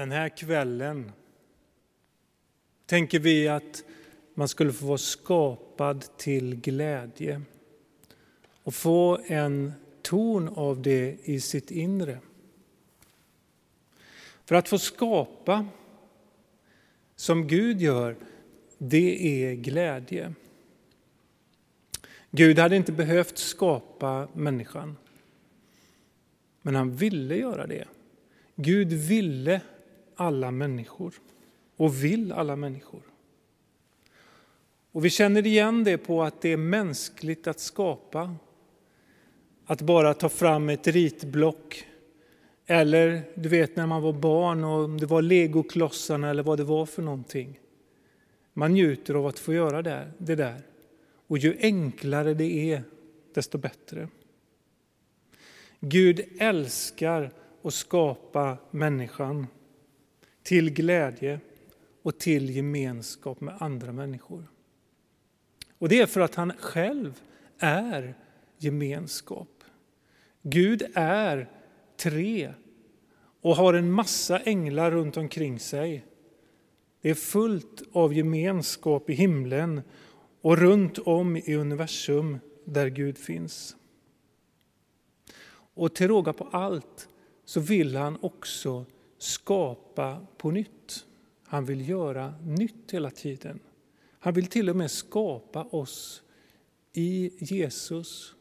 Den här kvällen tänker vi att man skulle få vara skapad till glädje och få en ton av det i sitt inre. För att få skapa som Gud gör, det är glädje. Gud hade inte behövt skapa människan, men han ville göra det. Gud ville alla människor och vill alla människor. Och vi känner igen det på att det är mänskligt att skapa. Att bara ta fram ett ritblock eller du vet när man var barn och det var legoklossarna eller vad det var för någonting. Man njuter av att få göra det där. Och ju enklare det är, desto bättre. Gud älskar att skapa människan till glädje och till gemenskap med andra människor. Och det är för att han själv är gemenskap. Gud är tre och har en massa änglar runt omkring sig. Det är fullt av gemenskap i himlen och runt om i universum där Gud finns. Och till råga på allt så vill han också skapa på nytt. Han vill göra nytt hela tiden. Han vill till och med skapa oss i Jesus.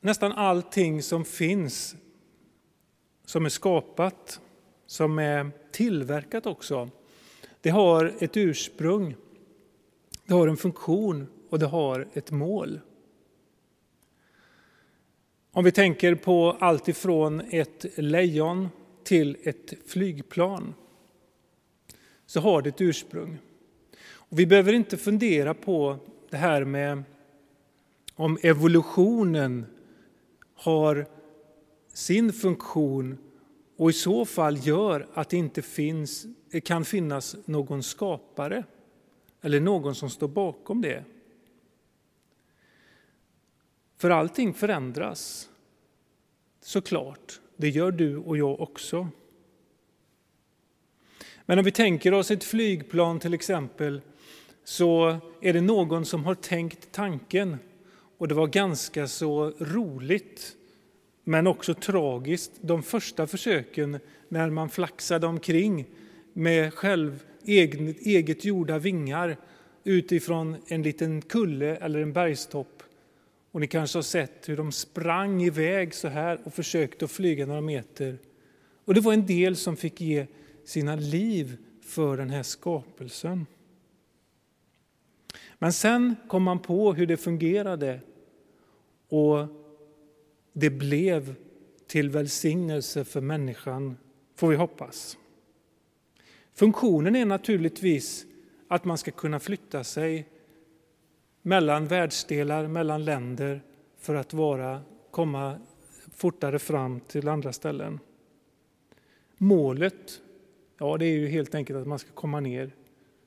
Nästan allting som finns, som är skapat, som är tillverkat också, det har ett ursprung, det har en funktion och det har ett mål. Om vi tänker på allt ifrån ett lejon till ett flygplan så har det ett ursprung. Och vi behöver inte fundera på det här med om evolutionen har sin funktion och i så fall gör att det inte finns, kan finnas någon skapare eller någon som står bakom det. För allting förändras, såklart. Det gör du och jag också. Men om vi tänker oss ett flygplan till exempel så är det någon som har tänkt tanken och det var ganska så roligt men också tragiskt de första försöken när man flaxade omkring med själv eget, eget gjorda vingar utifrån en liten kulle eller en bergstopp. Och ni kanske har sett hur de sprang iväg så här och försökte att flyga några meter. Och det var en del som fick ge sina liv för den här skapelsen. Men sen kom man på hur det fungerade och det blev till välsignelse för människan, får vi hoppas. Funktionen är naturligtvis att man ska kunna flytta sig mellan världsdelar, mellan länder för att vara, komma fortare fram till andra ställen. Målet ja, det är ju helt enkelt att man ska komma ner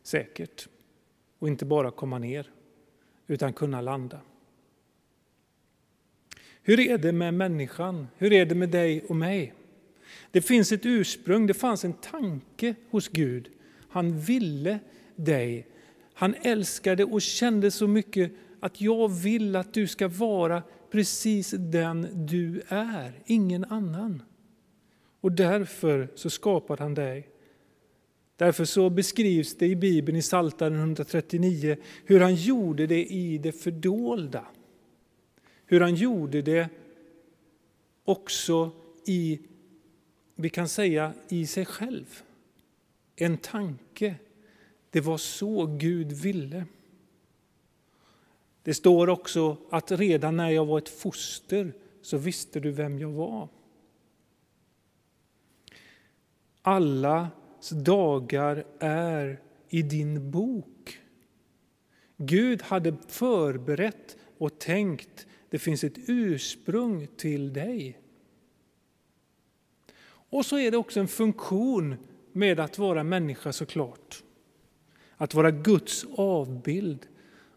säkert och inte bara komma ner utan kunna landa. Hur är det med människan? Hur är det med dig och mig? Det finns ett ursprung, det fanns en tanke hos Gud. Han ville dig. Han älskade och kände så mycket att jag vill att du ska vara precis den du är, ingen annan. Och därför så skapade han dig. Därför så beskrivs det i Bibeln i Psaltaren 139 hur han gjorde det i det fördolda hur han gjorde det också i, vi kan säga, i sig själv. En tanke. Det var så Gud ville. Det står också att redan när jag var ett foster så visste du vem jag var. Allas dagar är i din bok. Gud hade förberett och tänkt det finns ett ursprung till dig. Och så är det också en funktion med att vara människa såklart. Att vara Guds avbild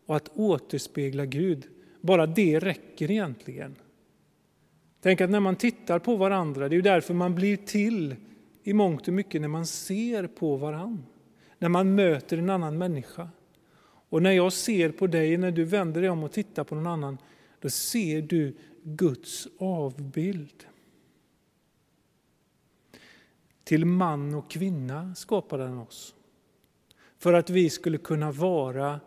och att återspegla Gud. Bara det räcker egentligen. Tänk att när man tittar på varandra, det är ju därför man blir till i mångt och mycket när man ser på varandra. När man möter en annan människa. Och när jag ser på dig, när du vänder dig om och tittar på någon annan, då ser du Guds avbild. Till man och kvinna skapade han oss. För att vi skulle kunna vara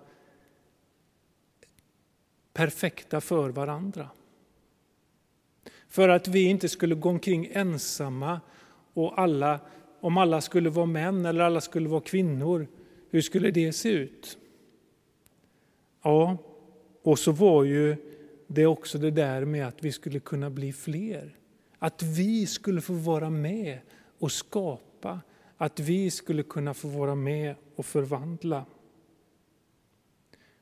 perfekta för varandra. För att vi inte skulle gå omkring ensamma och alla, om alla skulle vara män eller alla skulle vara kvinnor, hur skulle det se ut? Ja, och så var ju det också det där med att vi skulle kunna bli fler. Att vi skulle få vara med och skapa, att vi skulle kunna få vara med och förvandla.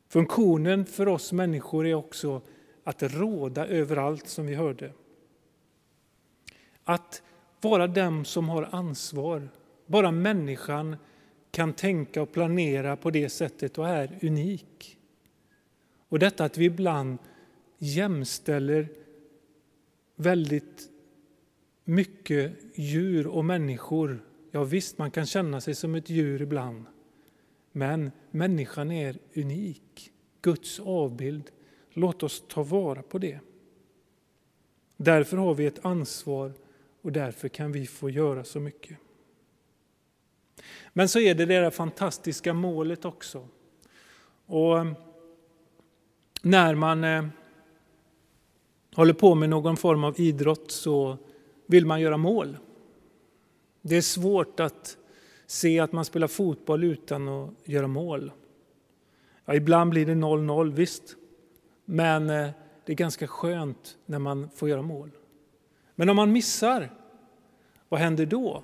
Funktionen för oss människor är också att råda över allt som vi hörde. Att vara den som har ansvar. Bara människan kan tänka och planera på det sättet och är unik. Och detta att vi ibland jämställer väldigt mycket djur och människor. Ja visst, man kan känna sig som ett djur ibland. Men människan är unik, Guds avbild. Låt oss ta vara på det. Därför har vi ett ansvar och därför kan vi få göra så mycket. Men så är det det där fantastiska målet också. Och eh, när man eh, håller på med någon form av idrott så vill man göra mål. Det är svårt att se att man spelar fotboll utan att göra mål. Ja, ibland blir det 0-0, visst. Men eh, det är ganska skönt när man får göra mål. Men om man missar, vad händer då?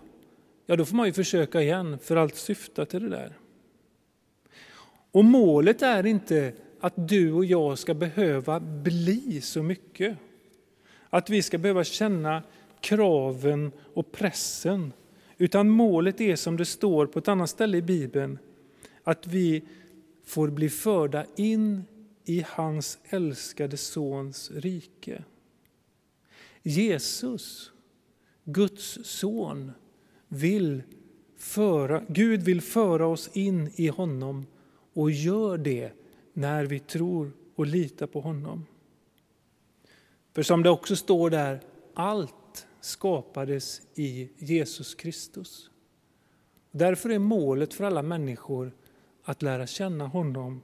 Ja, då får man ju försöka igen, för allt syftar till det där. Och målet är inte att du och jag ska behöva bli så mycket. Att vi ska behöva känna kraven och pressen. Utan målet är som det står på ett annat ställe i Bibeln, att vi får bli förda in i hans älskade Sons rike. Jesus, Guds son, vill föra, Gud vill föra oss in i honom och gör det när vi tror och litar på honom. För som det också står där, allt skapades i Jesus Kristus. Därför är målet för alla människor att lära känna honom,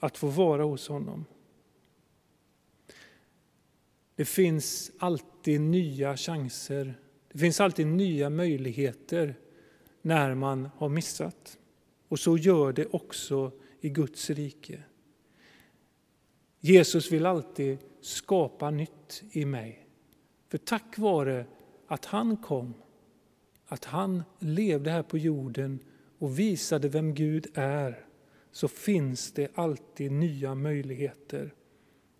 att få vara hos honom. Det finns alltid nya chanser, det finns alltid nya möjligheter när man har missat. Och så gör det också i Guds rike. Jesus vill alltid skapa nytt i mig. För tack vare att han kom, att han levde här på jorden och visade vem Gud är, så finns det alltid nya möjligheter.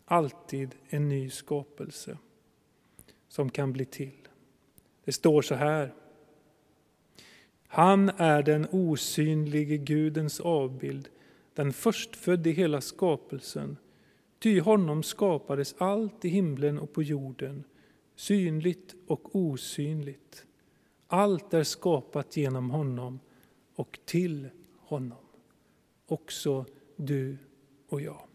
Alltid en ny skapelse som kan bli till. Det står så här. Han är den osynlige Gudens avbild, den förstfödde i hela skapelsen. Ty honom skapades allt i himlen och på jorden, synligt och osynligt. Allt är skapat genom honom och till honom. Också du och jag.